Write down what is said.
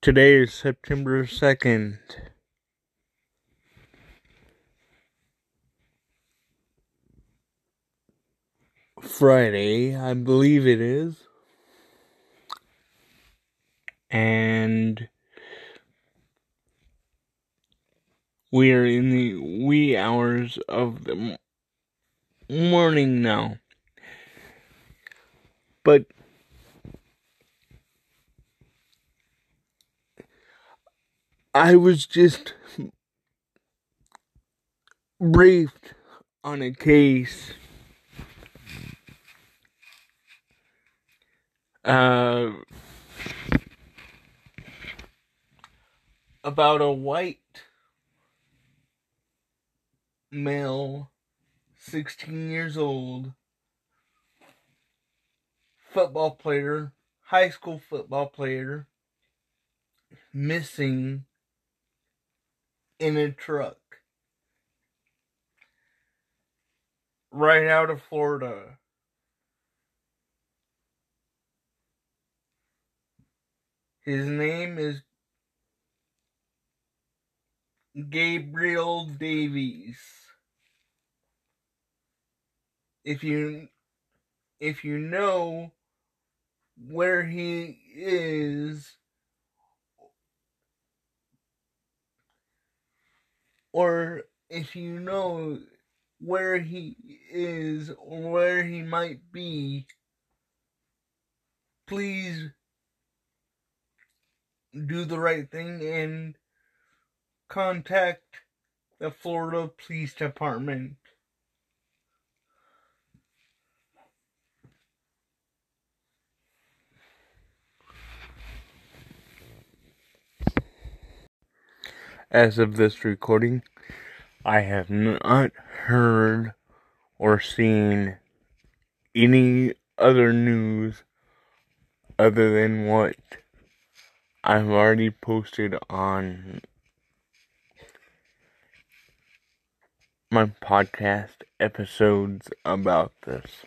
Today is September 2nd. Friday, I believe it is. And we are in the wee hours of the morning now. But I was just briefed on a case. Uh, about a white male, 16 years old, football player, high school football player, missing in a truck right out of Florida. His name is Gabriel Davies. If you if you know where he is or if you know where he is or where he might be, please do the right thing and contact the Florida Police Department. As of this recording, I have not heard or seen any other news other than what I've already posted on my podcast episodes about this.